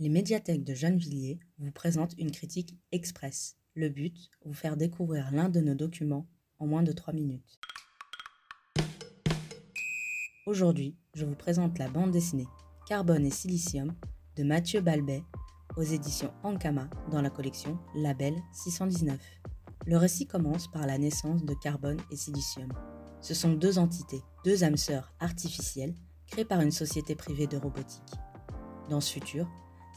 Les médiathèques de Gennevilliers vous présentent une critique express. Le but, vous faire découvrir l'un de nos documents en moins de 3 minutes. Aujourd'hui, je vous présente la bande dessinée Carbone et Silicium de Mathieu Balbet aux éditions Ankama dans la collection Label 619. Le récit commence par la naissance de Carbone et Silicium. Ce sont deux entités, deux âmes sœurs artificielles créées par une société privée de robotique. Dans ce futur,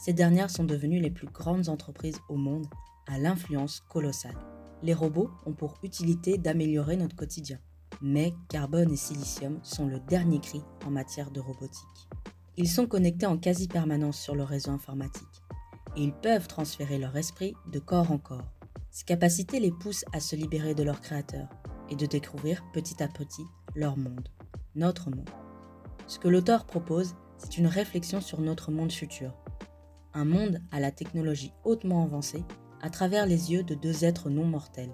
ces dernières sont devenues les plus grandes entreprises au monde à l'influence colossale. Les robots ont pour utilité d'améliorer notre quotidien. Mais carbone et silicium sont le dernier cri en matière de robotique. Ils sont connectés en quasi-permanence sur le réseau informatique et ils peuvent transférer leur esprit de corps en corps. Ces capacités les poussent à se libérer de leur créateur et de découvrir petit à petit leur monde, notre monde. Ce que l'auteur propose, c'est une réflexion sur notre monde futur, un monde à la technologie hautement avancée à travers les yeux de deux êtres non mortels.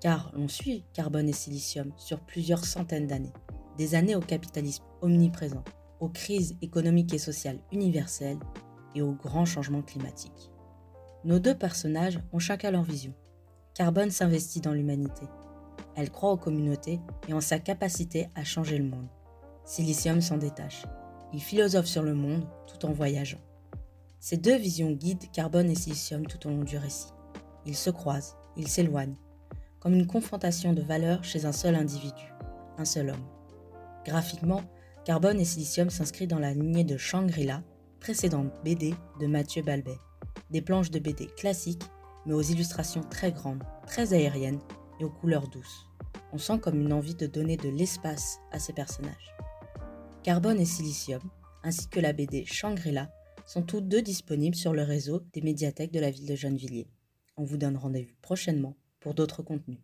Car on suit carbone et silicium sur plusieurs centaines d'années, des années au capitalisme omniprésent, aux crises économiques et sociales universelles et aux grands changements climatiques. Nos deux personnages ont chacun leur vision. Carbone s'investit dans l'humanité. Elle croit aux communautés et en sa capacité à changer le monde. Silicium s'en détache. Il philosophe sur le monde tout en voyageant. Ces deux visions guident Carbone et Silicium tout au long du récit. Ils se croisent, ils s'éloignent, comme une confrontation de valeurs chez un seul individu, un seul homme. Graphiquement, Carbone et Silicium s'inscrit dans la lignée de Shangri-La, précédente BD de Mathieu Balbet. Des planches de BD classiques, mais aux illustrations très grandes, très aériennes et aux couleurs douces. On sent comme une envie de donner de l'espace à ces personnages. Carbone et Silicium, ainsi que la BD Shangri-La, sont toutes deux disponibles sur le réseau des médiathèques de la ville de Gennevilliers. On vous donne rendez-vous prochainement pour d'autres contenus.